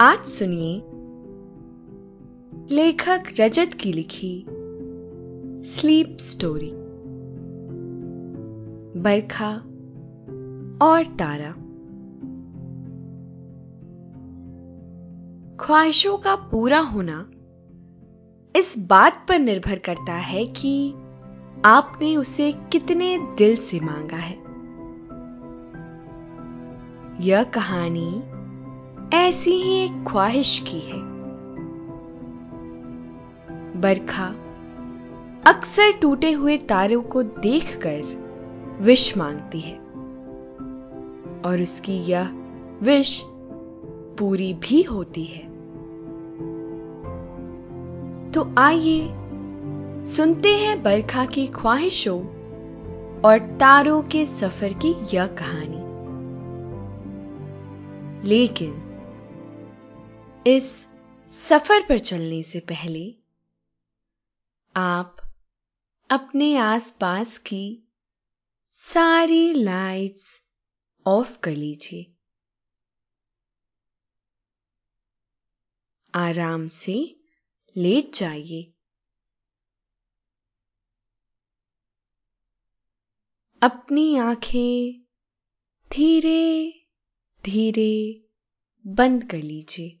आज सुनिए लेखक रजत की लिखी स्लीप स्टोरी। बरखा और तारा। ख्वाहिशों का पूरा होना इस बात पर निर्भर करता है कि आपने उसे कितने दिल से मांगा है। यह कहानी ऐसी ही एक ख्वाहिश की है। बरखा अक्सर टूटे हुए तारों को देखकर विश मांगती है, और उसकी यह विश पूरी भी होती है। तो आइए सुनते हैं बरखा की ख्वाहिशों और तारों के सफ़र की यह कहानी। लेकिन इस सफ़र पर चलने से पहले आप अपने आसपास की सारी लाइट्स ऑफ़ कर लीजिए। आराम से लेट जाइए। अपनी आँखें धीरे धीरे बंद कर लीजिए।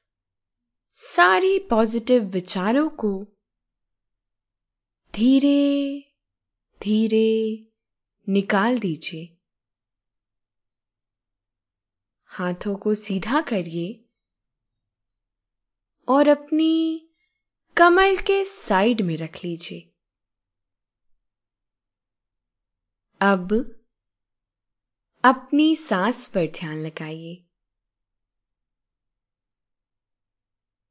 सारी पॉजिटिव विचारों को धीरे धीरे निकाल दीजिए। हाथों को सीधा करिए और अपनी कमल के साइड में रख लीजिए। अब अपनी सांस पर ध्यान लगाइए।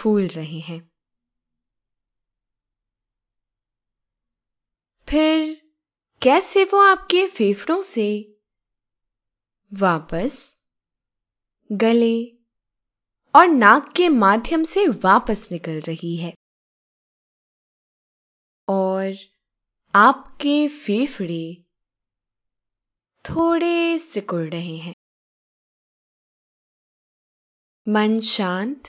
फूल रहे हैं। फिर कैसे वो आपके फेफड़ों से वापस गले और नाक के माध्यम से वापस निकल रही है और आपके फेफड़े थोड़े सिकुड़ रहे हैं। मन शांत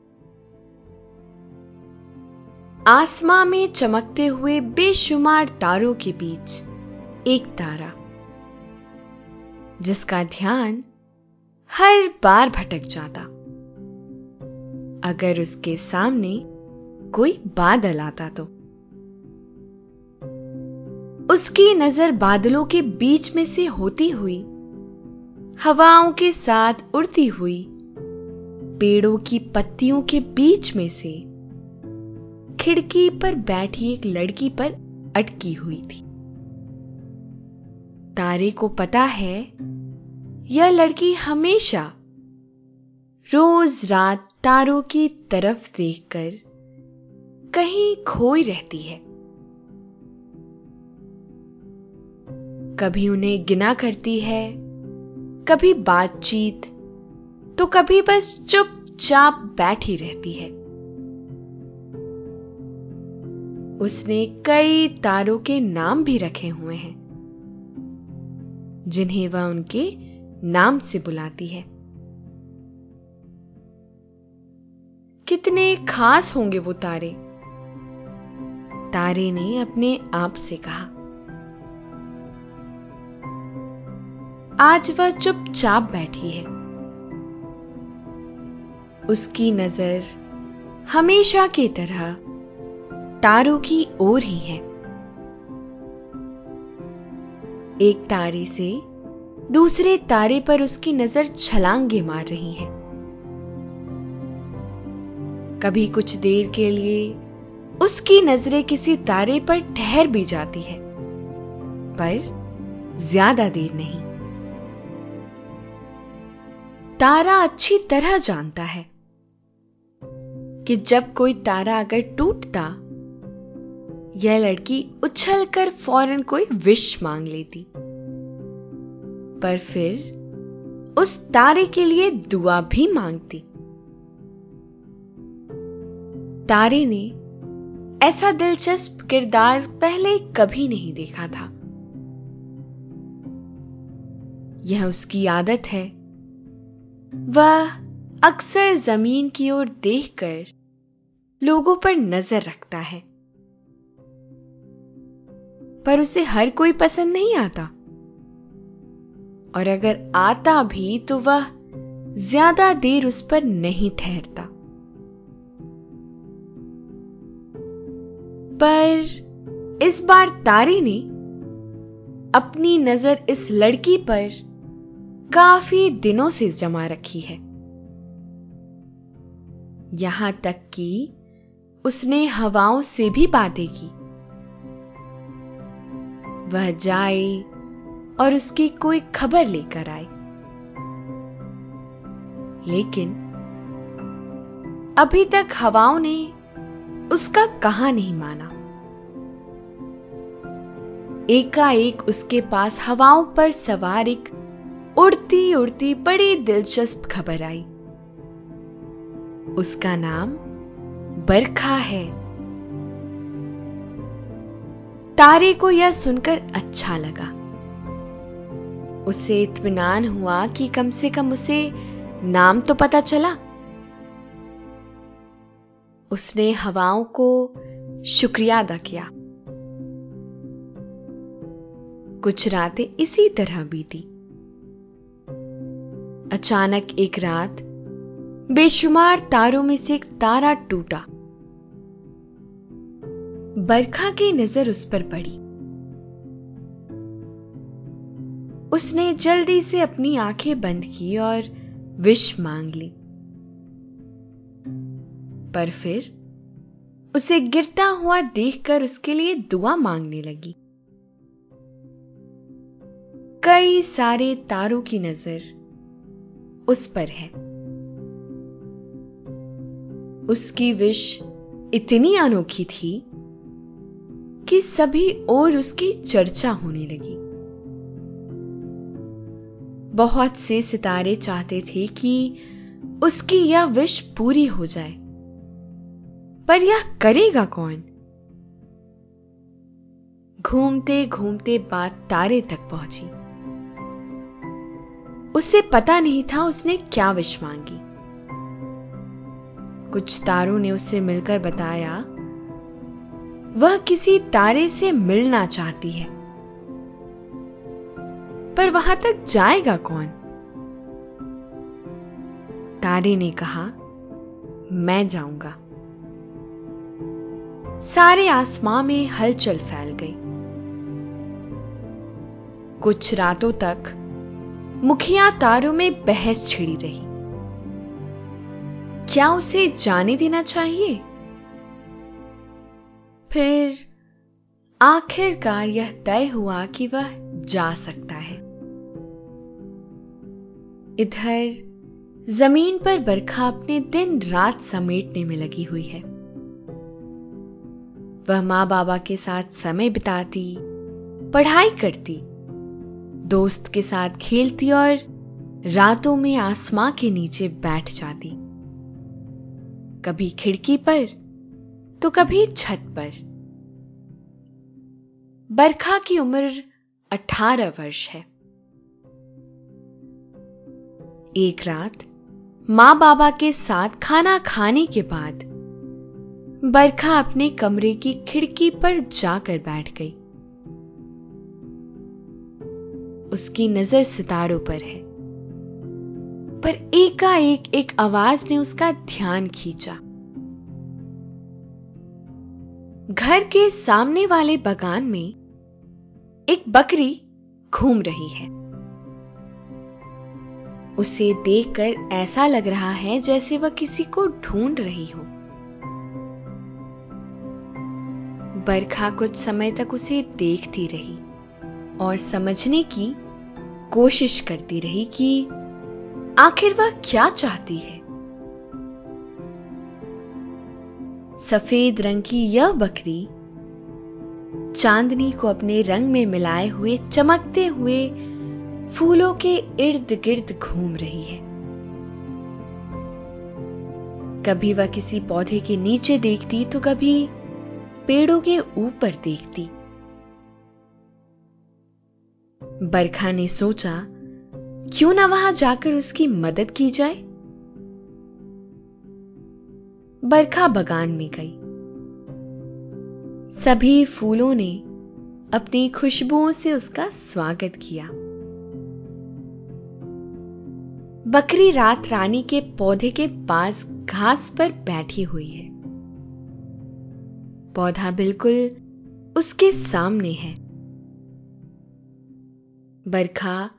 आसमां में चमकते हुए बेशुमार तारों के बीच एक तारा, जिसका ध्यान हर बार भटक जाता। अगर उसके सामने कोई बादल आता तो। उसकी नज़र बादलों के बीच में से होती हुई, हवाओं के साथ उड़ती हुई, पेड़ों की पत्तियों के बीच में से खिड़की पर बैठी एक लड़की पर अटकी हुई थी। तारे को पता है, यह लड़की हमेशा रोज रात तारों की तरफ़ देखकर कहीं खोई रहती है। कभी उन्हें गिना करती है, कभी बातचीत तो कभी बस चुपचाप बैठी रहती है। उसने कई तारों के नाम भी रखे हुए हैं, जिन्हें वह उनके नाम से बुलाती है। कितने खास होंगे वो तारे तारे ने अपने आप से कहा। आज वह चुपचाप बैठी है। उसकी नज़र हमेशा की तरह तारों की ओर ही है। एक तारे से दूसरे तारे पर उसकी नज़र छलांगे मार रही है। कभी कुछ देर के लिए उसकी नज़रें किसी तारे पर ठहर भी जाती है, पर ज़्यादा देर नहीं। तारा अच्छी तरह जानता है कि जब कोई तारा अगर टूटता यह लड़की उछलकर फ़ौरन कोई विश मांग लेती। पर फिर उस तारे के लिए दुआ भी मांगती। तारे ने ऐसा दिलचस्प किरदार पहले कभी नहीं देखा था। यह उसकी आदत है। वह अक्सर ज़मीन की ओर देखकर लोगों पर नज़र रखता है। पर उसे हर कोई पसंद नहीं आता। और अगर आता भी तो वह ज़्यादा देर उस पर नहीं ठहरता। पर इस बार तारे ने अपनी नज़र इस लड़की पर काफ़ी दिनों से जमा रखी है। यहाँ तक कि उसने हवाओं से भी बातें की। वह जाए और उसकी कोई खबर लेकर आए। लेकिन अभी तक हवाओं ने उसका कहा नहीं माना। एकाएक उसके पास हवाओं पर सवार एक उड़ती उड़ती बड़ी दिलचस्प खबर आई। उसका नाम बरखा है। तारे को यह सुनकर अच्छा लगा। उसे इत्मीनान हुआ कि कम से कम उसे नाम तो पता चला। उसने हवाओं को शुक्रिया अदा किया। कुछ रातें इसी तरह बीती। अचानक एक रात बेशुमार तारों में से एक तारा टूटा। बरखा की नज़र उस पर पड़ी। उसने जल्दी से अपनी आँखें बंद की और विश मांग ली। पर फिर उसे गिरता हुआ देखकर उसके लिए दुआ मांगने लगी। कई सारे तारों की नज़र उस पर है। उसकी विश इतनी अनोखी थी कि सभी और उसकी चर्चा होने लगी। बहुत से सितारे चाहते थे कि उसकी यह विश पूरी हो जाए। पर यह करेगा कौन? घूमते घूमते बात तारे तक पहुँची। उसे पता नहीं था उसने क्या विश मांगी। कुछ तारों ने उससे मिलकर बताया वह किसी तारे से मिलना चाहती है। पर वहाँ तक जाएगा कौन? तारे ने कहा, मैं जाऊँगा। सारे आसमां में हलचल फैल गई। कुछ रातों तक मुखिया तारों में बहस छिड़ी रही। क्या उसे जाने देना चाहिए? फिर आखिरकार यह तय हुआ कि वह जा सकता है। इधर ज़मीन पर बरखा अपने दिन रात समेटने में लगी हुई है। वह माँ बाबा के साथ समय बिताती, पढ़ाई करती, दोस्त के साथ खेलती और रातों में आसमां के नीचे बैठ जाती। कभी खिड़की पर तो कभी छत पर। बरखा की उम्र अठारह वर्ष है। एक रात माँ बाबा के साथ खाना खाने के बाद बरखा अपने कमरे की खिड़की पर जाकर बैठ गई। उसकी नज़र सितारों पर है। पर एकाएक एक आवाज़ ने उसका ध्यान खींचा। घर के सामने वाले बगान में एक बकरी घूम रही है। उसे देखकर ऐसा लग रहा है जैसे वह किसी को ढूंढ रही हो। बरखा कुछ समय तक उसे देखती रही और समझने की कोशिश करती रही कि आखिर वह क्या चाहती है। सफ़ेद रंग की यह बकरी चांदनी को अपने रंग में मिलाए हुए चमकते हुए फूलों के इर्द गिर्द घूम रही है। कभी वह किसी पौधे के नीचे देखती तो कभी पेड़ों के ऊपर देखती। बरखा ने सोचा, क्यों ना वहाँ जाकर उसकी मदद की जाए? बरखा बगान में गई। सभी फूलों ने अपनी खुशबुओं से उसका स्वागत किया। बकरी रात रानी के पौधे के पास घास पर बैठी हुई है। पौधा बिल्कुल उसके सामने है। बरखा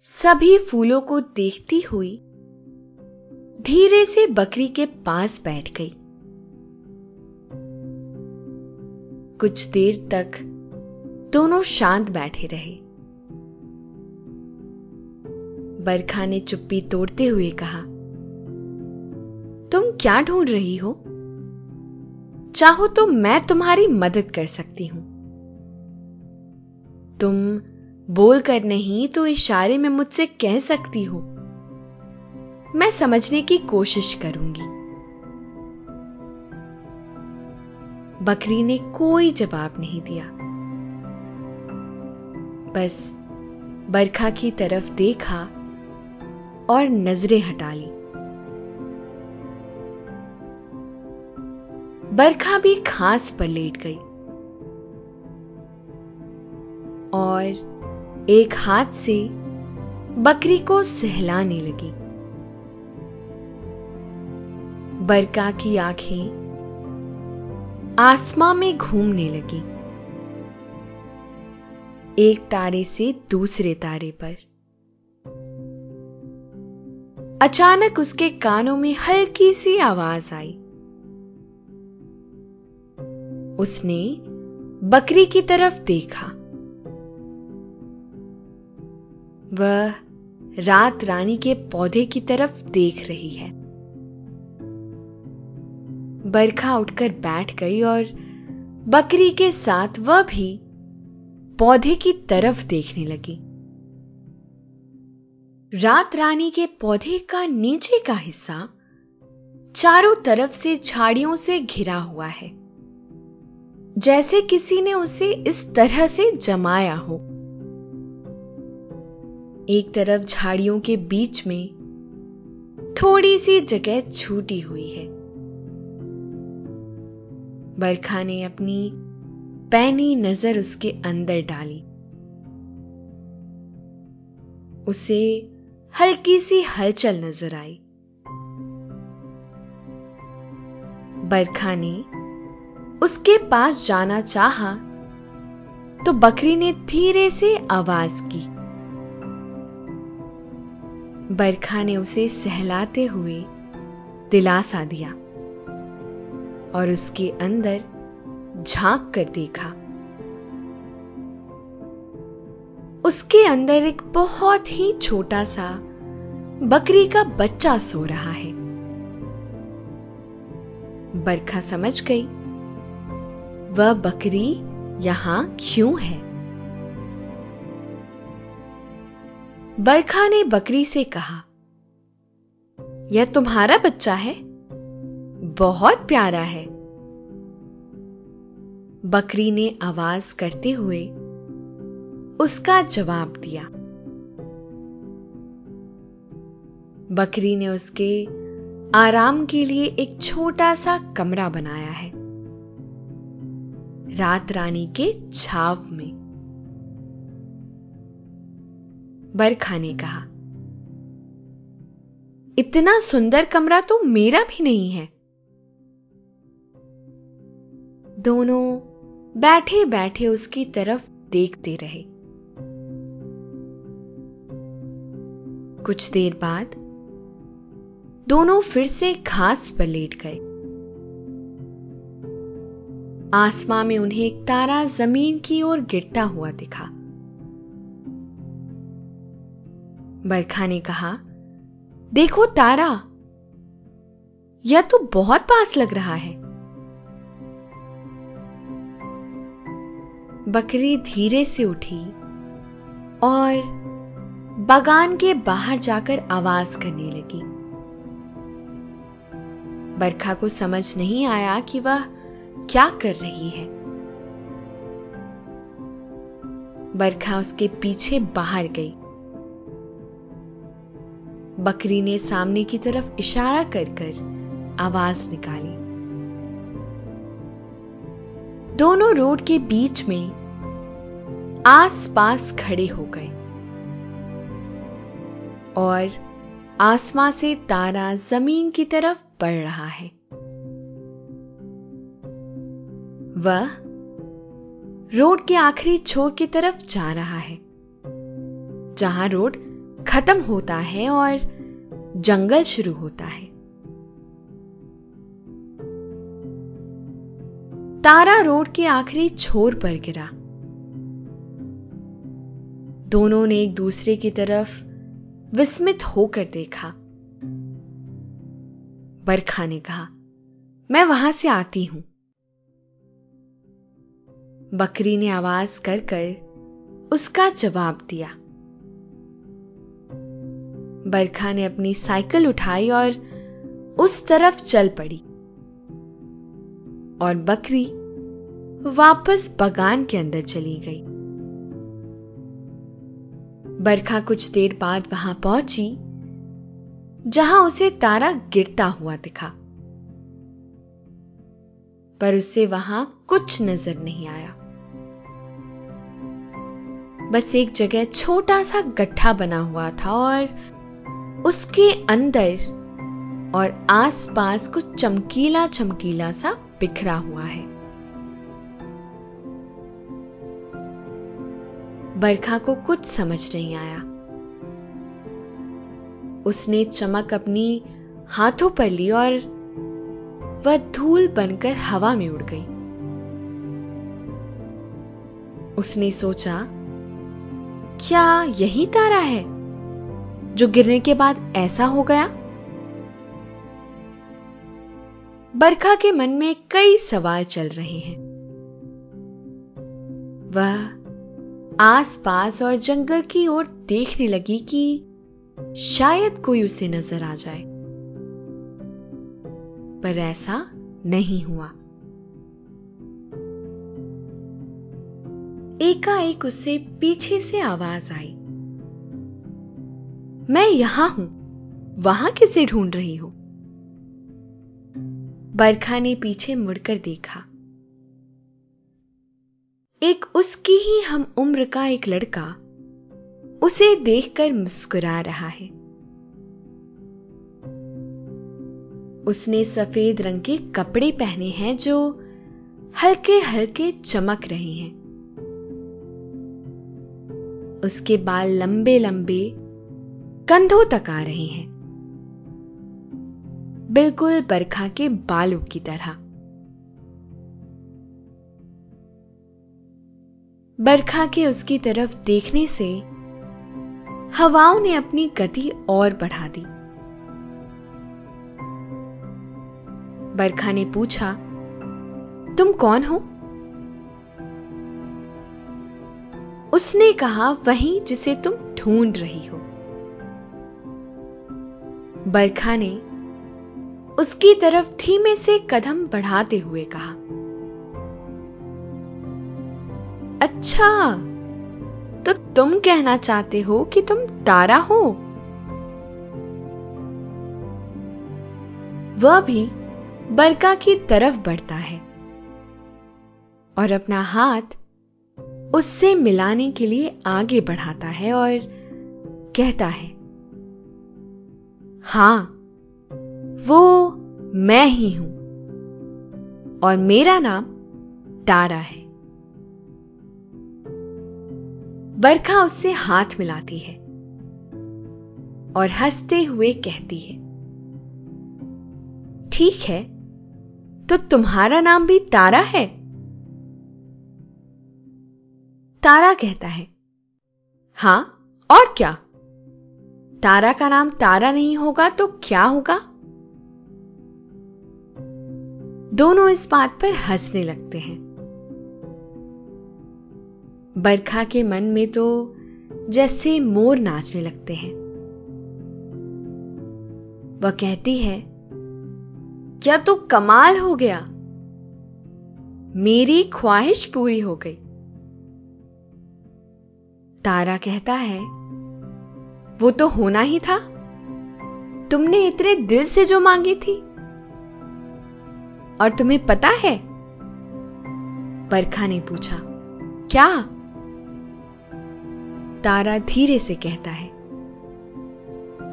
सभी फूलों को देखती हुई धीरे से बकरी के पास बैठ गई। कुछ देर तक दोनों शांत बैठे रहे। बरखा ने चुप्पी तोड़ते हुए कहा, तुम क्या ढूंढ रही हो? चाहो तो मैं तुम्हारी मदद कर सकती हूँ। तुम बोलकर नहीं तो इशारे में मुझसे कह सकती हो। मैं समझने की कोशिश करूँगी। बकरी ने कोई जवाब नहीं दिया। बस बरखा की तरफ़ देखा और नज़रें हटा ली। बरखा भी घास पर लेट गई और एक हाथ से बकरी को सहलाने लगी। बरका की आँखें आसमां में घूमने लगी। एक तारे से दूसरे तारे पर। अचानक उसके कानों में हल्की सी आवाज़ आई। उसने बकरी की तरफ़ देखा। वह रात रानी के पौधे की तरफ़ देख रही है। बरखा उठकर बैठ गई और बकरी के साथ वह भी पौधे की तरफ़ देखने लगी। रात रानी के पौधे का नीचे का हिस्सा चारों तरफ़ से झाड़ियों से घिरा हुआ है, जैसे किसी ने उसे इस तरह से जमाया हो। एक तरफ़ झाड़ियों के बीच में थोड़ी सी जगह छूटी हुई है। बरखा ने अपनी पैनी नज़र उसके अंदर डाली। उसे हल्की सी हलचल नज़र आई। बरखा ने उसके पास जाना चाहा तो बकरी ने धीरे से आवाज़ की। बरखा ने उसे सहलाते हुए दिलासा दिया। और उसके अंदर झाँक कर देखा। उसके अंदर एक बहुत ही छोटा सा बकरी का बच्चा सो रहा है। बरखा समझ गई, वह बकरी यहाँ क्यों है? बरखा ने बकरी से कहा, यह तुम्हारा बच्चा है? बहुत प्यारा है। बकरी ने आवाज़ करते हुए उसका जवाब दिया। बकरी ने उसके आराम के लिए एक छोटा सा कमरा बनाया है। रात रानी के छाव में। बरखा ने कहा, इतना सुंदर कमरा तो मेरा भी नहीं है। दोनों बैठे बैठे उसकी तरफ़ देखते रहे। कुछ देर बाद दोनों फिर से घास पर लेट गए। आसमां में उन्हें एक तारा ज़मीन की ओर गिरता हुआ दिखा। बरखा ने कहा, देखो तारा, यह तो बहुत पास लग रहा है। बकरी धीरे से उठी और बागान के बाहर जाकर आवाज़ करने लगी। बरखा को समझ नहीं आया कि वह क्या कर रही है। बरखा उसके पीछे बाहर गई। बकरी ने सामने की तरफ़ इशारा कर कर आवाज़ निकाली। दोनों रोड के बीच में आस-पास खड़े हो गए। और आसमां से तारा ज़मीन की तरफ़ बढ़ रहा है। वह रोड के आखिरी छोर की तरफ़ जा रहा है, जहाँ रोड खत्म होता है और जंगल शुरू होता है। तारा रोड के आखिरी छोर पर गिरा। दोनों ने एक दूसरे की तरफ़ विस्मित होकर देखा। बरखा ने कहा, मैं वहाँ से आती हूँ। बकरी ने आवाज़ कर कर उसका जवाब दिया। बरखा ने अपनी साइकिल उठाई और उस तरफ़ चल पड़ी और बकरी वापस बगान के अंदर चली गई। बरखा कुछ देर बाद वहाँ पहुँची, जहाँ उसे तारा गिरता हुआ दिखा। पर उसे वहाँ कुछ नज़र नहीं आया। बस एक जगह छोटा सा गड्ढा बना हुआ था और उसके अंदर और आसपास कुछ चमकीला चमकीला सा बिखरा हुआ है। बरखा को कुछ समझ नहीं आया। उसने चमक अपनी हाथों पर ली और वह धूल बनकर हवा में उड़ गई। उसने सोचा, क्या यही तारा है जो गिरने के बाद ऐसा हो गया? बरखा के मन में कई सवाल चल रहे हैं। वह आसपास और जंगल की ओर देखने लगी कि शायद कोई उसे नज़र आ जाए। पर ऐसा नहीं हुआ। एकाएक उससे पीछे से आवाज़ आई। मैं यहाँ हूँ, वहाँ किसे ढूंढ रही हो? बरखा ने पीछे मुड़कर देखा। एक उसकी ही हम उम्र का एक लड़का उसे देखकर मुस्कुरा रहा है। उसने सफ़ेद रंग के कपड़े पहने हैं जो हल्के हल्के चमक रहे हैं। उसके बाल लंबे लंबे कंधों तक आ रहे हैं। बिल्कुल बरखा के बालों की तरह। बरखा के उसकी तरफ़ देखने से हवाओं ने अपनी गति और बढ़ा दी। बरखा ने पूछा, तुम कौन हो? उसने कहा, वही जिसे तुम ढूंढ रही हो। बरखा ने उसकी तरफ़ धीमे से कदम बढ़ाते हुए कहा अच्छा तो तुम कहना चाहते हो कि तुम तारा हो? वह भी बरका की तरफ़ बढ़ता है और अपना हाथ उससे मिलाने के लिए आगे बढ़ाता है और कहता है, हाँ, वो मैं ही हूँ और मेरा नाम तारा है। बरखा उससे हाथ मिलाती है और हँसते हुए कहती है, ठीक है तो तुम्हारा नाम भी तारा है? तारा कहता है, हाँ, और क्या? तारा का नाम तारा नहीं होगा तो क्या होगा? दोनों इस बात पर हंसने लगते हैं। बरखा के मन में तो जैसे मोर नाचने लगते हैं। वह कहती है, क्या तो कमाल हो गया। मेरी ख्वाहिश पूरी हो गई। तारा कहता है, वो तो होना ही था। तुमने इतने दिल से जो मांगी थी। और तुम्हें पता है? बरखा ने पूछा, क्या? तारा धीरे से कहता है,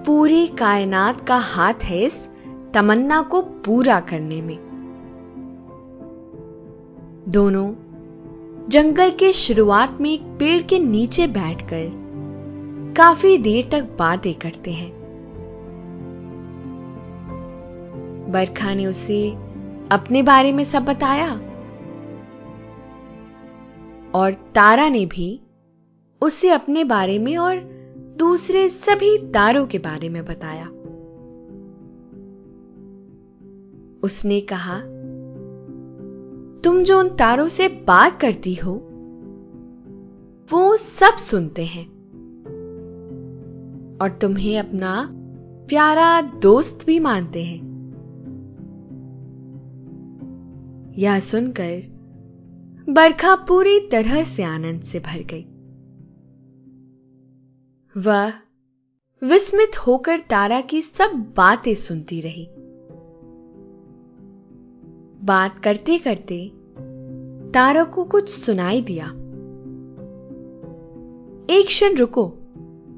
पूरी कायनात का हाथ है इस तमन्ना को पूरा करने में। दोनों जंगल के शुरुआत में एक पेड़ के नीचे बैठकर काफ़ी देर तक बातें करते हैं। बरखा ने उसे अपने बारे में सब बताया और तारा ने भी उसे अपने बारे में और दूसरे सभी तारों के बारे में बताया। उसने कहा, तुम जो उन तारों से बात करती हो, वो सब सुनते हैं। और तुम्हें अपना प्यारा दोस्त भी मानते हैं। यह सुनकर बरखा पूरी तरह से आनंद से भर गई। वह विस्मित होकर तारा की सब बातें सुनती रही। बात करते करते तारा को कुछ सुनाई दिया। एक क्षण रुको,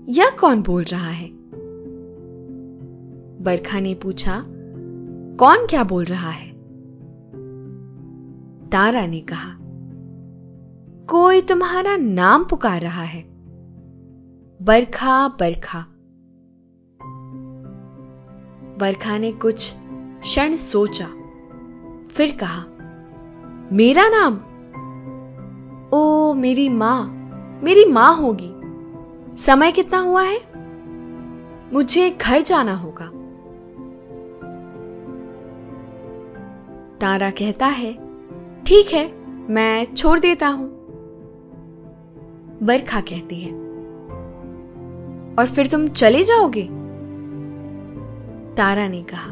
यह कौन बोल रहा है? बरखा ने पूछा, कौन क्या बोल रहा है? तारा ने कहा, कोई तुम्हारा नाम पुकार रहा है। बरखा बरखा। बरखा ने कुछ क्षण सोचा, फिर कहा, मेरा नाम? ओ, मेरी माँ मेरी माँ होगी। समय कितना हुआ है? मुझे घर जाना होगा। तारा कहता है, ठीक है, मैं छोड़ देता हूँ। बरखा कहती है और फिर तुम चले जाओगे? तारा ने कहा,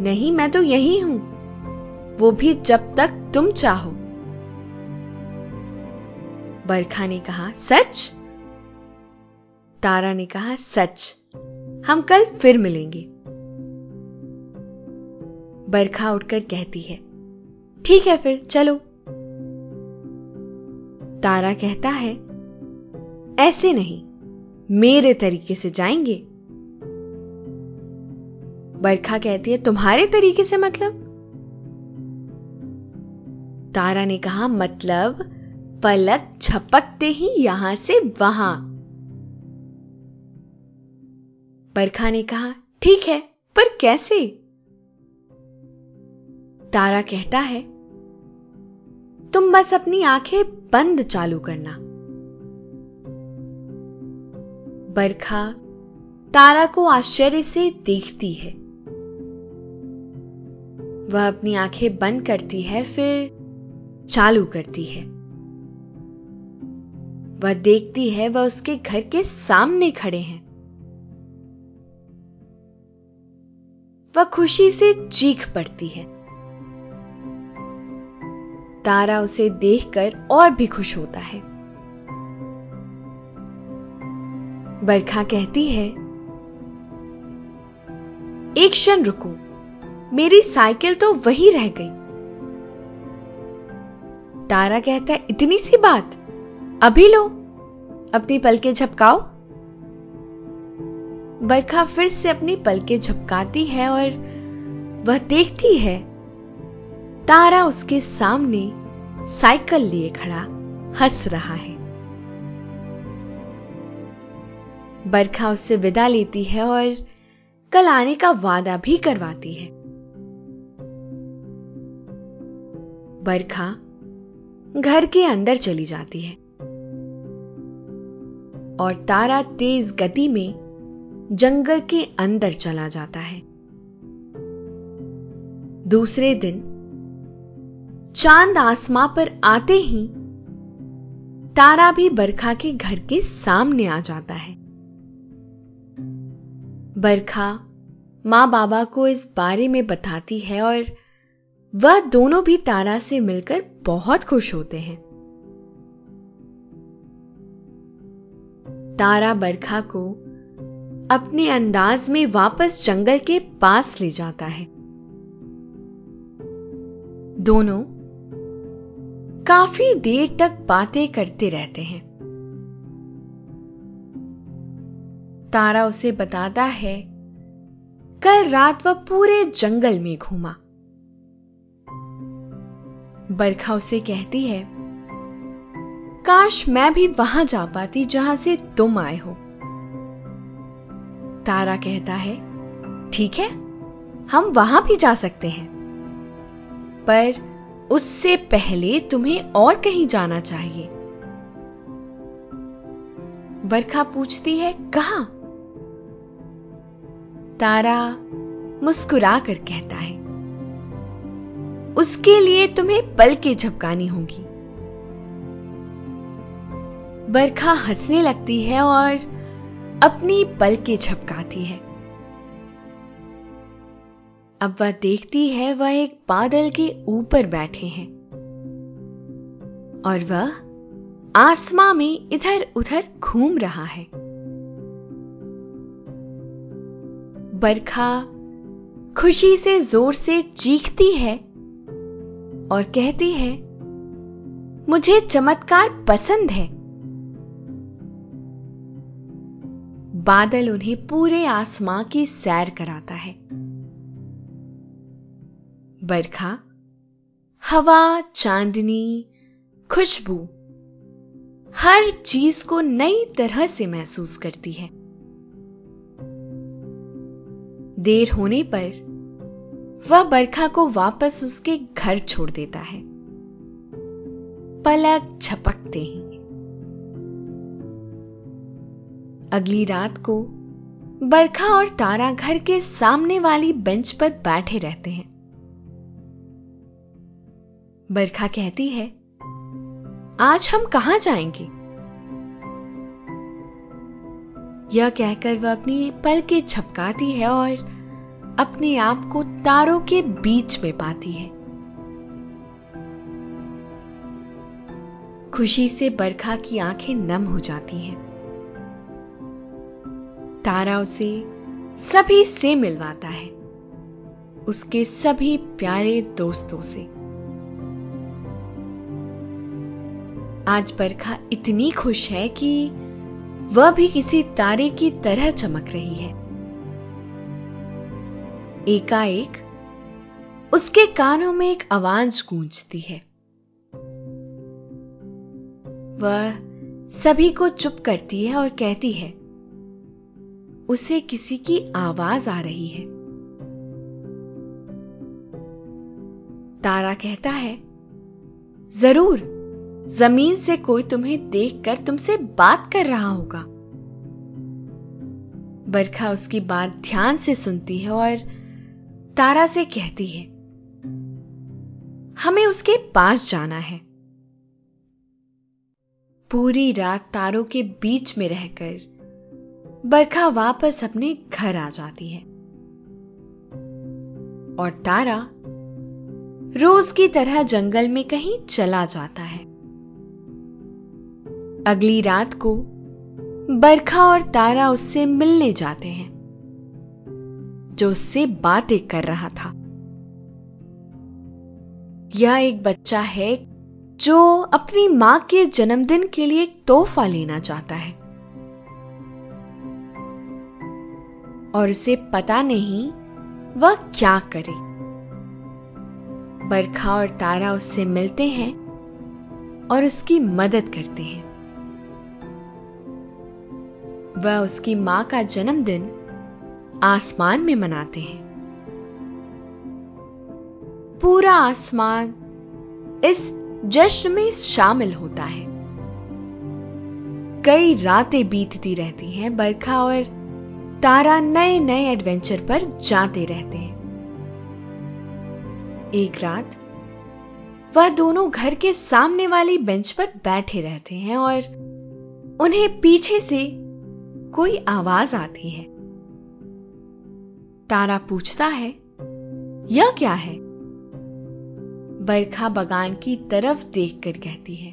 नहीं, मैं तो यही हूँ। वो भी जब तक तुम चाहो। बरखा ने कहा, सच? तारा ने कहा, सच। हम कल फिर मिलेंगे। बरखा उठकर कहती है, ठीक है फिर, चलो। तारा कहता है, ऐसे नहीं। मेरे तरीके से जाएँगे? बरखा कहती है, तुम्हारे तरीके से मतलब? तारा ने कहा मतलब पलक झपकते ही यहाँ से वहाँ। बरखा ने कहा, ठीक है, पर कैसे? तारा कहता है, तुम बस अपनी आँखें बंद चालू करना। बरखा तारा को आश्चर्य से देखती है। वह अपनी आँखें बंद करती है, फिर चालू करती है। वह देखती है, वह उसके घर के सामने खड़े हैं। वह खुशी से चीख पड़ती है। तारा उसे देखकर और भी खुश होता है। बरखा कहती है, एक क्षण रुको, मेरी साइकिल तो वही रह गई। तारा कहता है, इतनी सी बात, अभी लो, अपनी पलके झपकाओ। बरखा फिर से अपनी पलके झपकाती है और वह देखती है, तारा उसके सामने साइकिल लिए खड़ा, हंस रहा है। बरखा उससे विदा लेती है और कल आने का वादा भी करवाती है। बरखा घर के अंदर चली जाती है और तारा तेज गति में जंगल के अंदर चला जाता है। दूसरे दिन चाँद आसमां पर आते ही तारा भी बरखा के घर के सामने आ जाता है। बरखा माँ बाबा को इस बारे में बताती है और वह दोनों भी तारा से मिलकर बहुत खुश होते हैं। तारा बरखा को अपने अंदाज में वापस जंगल के पास ले जाता है। दोनों काफ़ी देर तक बातें करते रहते हैं। तारा उसे बताता है, कल रात वह पूरे जंगल में घूमा। बरखा उसे कहती है, काश मैं भी वहाँ जा पाती जहाँ से तुम आए हो। तारा कहता है, ठीक है, हम वहाँ भी जा सकते हैं। पर उससे पहले तुम्हें और कहीं जाना चाहिए। बरखा पूछती है, कहा? तारा मुस्कुरा कर कहता है, उसके लिए तुम्हें पल के झपकानी होगी। बरखा हंसने लगती है और अपनी पल के झपकाती है। अब वह देखती है वह एक बादल के ऊपर बैठे हैं और वह आसमां में इधर उधर घूम रहा है। बरखा खुशी से ज़ोर से चीखती है और कहती है, मुझे चमत्कार पसंद है। बादल उन्हें पूरे आसमां की सैर कराता है। बरखा, हवा, चांदनी, खुशबू, हर चीज़ को नई तरह से महसूस करती है। देर होने पर वह बरखा को वापस उसके घर छोड़ देता है। पलक झपकते ही। अगली रात को बरखा और तारा घर के सामने वाली बेंच पर बैठे रहते हैं। बरखा कहती है, आज हम कहाँ जाएँगे? यह कहकर वह अपनी पल के छपकाती है और अपने आप को तारों के बीच में पाती है। खुशी से बरखा की आँखें नम हो जाती हैं। तारा उसे सभी से मिलवाता है। उसके सभी प्यारे दोस्तों से। आज बरखा इतनी खुश है कि वह भी किसी तारे की तरह चमक रही है। एकाएक, उसके कानों में एक आवाज़ गूंजती है। वह सभी को चुप करती है और कहती है, उसे किसी की आवाज़ आ रही है। तारा कहता है, ज़रूर ज़मीन से कोई तुम्हें देखकर तुमसे बात कर रहा होगा। बरखा उसकी बात ध्यान से सुनती है और तारा से कहती है, हमें उसके पास जाना है। पूरी रात तारों के बीच में रहकर बरखा वापस अपने घर आ जाती है। और तारा रोज की तरह जंगल में कहीं चला जाता है। अगली रात को बरखा और तारा उससे मिलने जाते हैं, जो उससे बातें कर रहा था। यह एक बच्चा है जो अपनी माँ के जन्मदिन के लिए एक तोहफा लेना चाहता है। और उसे पता नहीं वह क्या करे। बरखा और तारा उससे मिलते हैं और उसकी मदद करते हैं। वह उसकी माँ का जन्मदिन आसमान में मनाते हैं। पूरा आसमान इस जश्न में शामिल होता है। कई रातें बीतती रहती हैं, बरखा और तारा नए नए एडवेंचर पर जाते रहते हैं। एक रात वह दोनों घर के सामने वाली बेंच पर बैठे रहते हैं और उन्हें पीछे से कोई आवाज़ आती है। तारा पूछता है, यह क्या है? बरखा बगान की तरफ़ देखकर कहती है,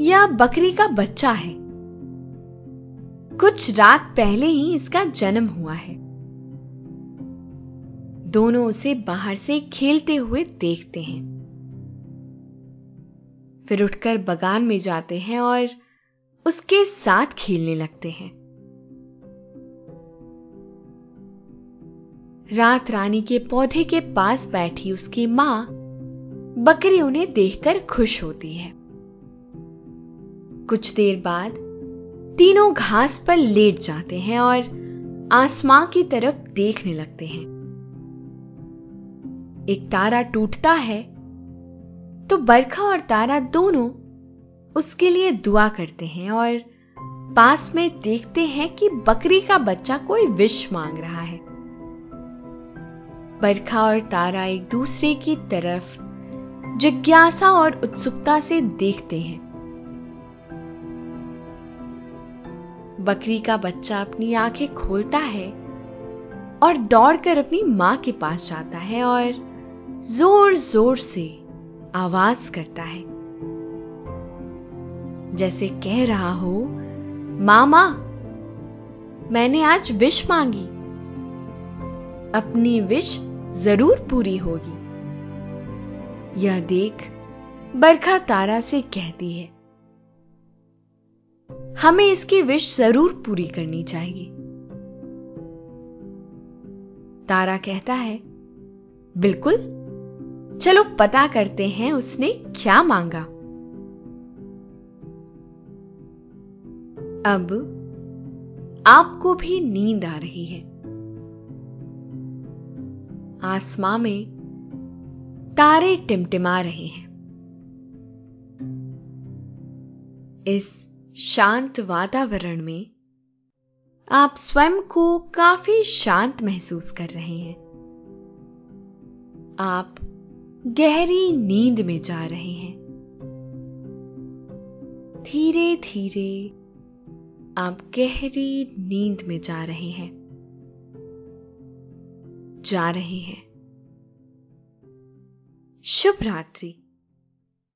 यह बकरी का बच्चा है। कुछ रात पहले ही इसका जन्म हुआ है। दोनों उसे बाहर से खेलते हुए देखते हैं। फिर उठकर बगान में जाते हैं और उसके साथ खेलने लगते हैं। रात रानी के पौधे के पास बैठी उसकी माँ बकरी उन्हें देखकर खुश होती है। कुछ देर बाद तीनों घास पर लेट जाते हैं और आसमां की तरफ़ देखने लगते हैं। एक तारा टूटता है तो बरखा और तारा दोनों उसके लिए दुआ करते हैं और पास में देखते हैं कि बकरी का बच्चा कोई विष मांग रहा है। बरखा और तारा एक दूसरे की तरफ़ जिज्ञासा और उत्सुकता से देखते हैं। बकरी का बच्चा अपनी आँखें खोलता है और दौड़कर अपनी माँ के पास जाता है और ज़ोर ज़ोर से आवाज़ करता है। जैसे कह रहा हो, मामा, मैंने आज विश मांगी। अपनी विश ज़रूर पूरी होगी। यह देख बरखा तारा से कहती है, हमें इसकी विश ज़रूर पूरी करनी चाहिए। तारा कहता है, बिल्कुल, चलो पता करते हैं उसने क्या मांगा। अब आपको भी नींद आ रही है। आसमां में तारे टिमटिमा रहे हैं। इस शांत वातावरण में आप स्वयं को काफ़ी शांत महसूस कर रहे हैं। आप गहरी नींद में जा रहे हैं। धीरे धीरे आप गहरी नींद में जा रहे हैं। जा रहे हैं। शुभ रात्रि।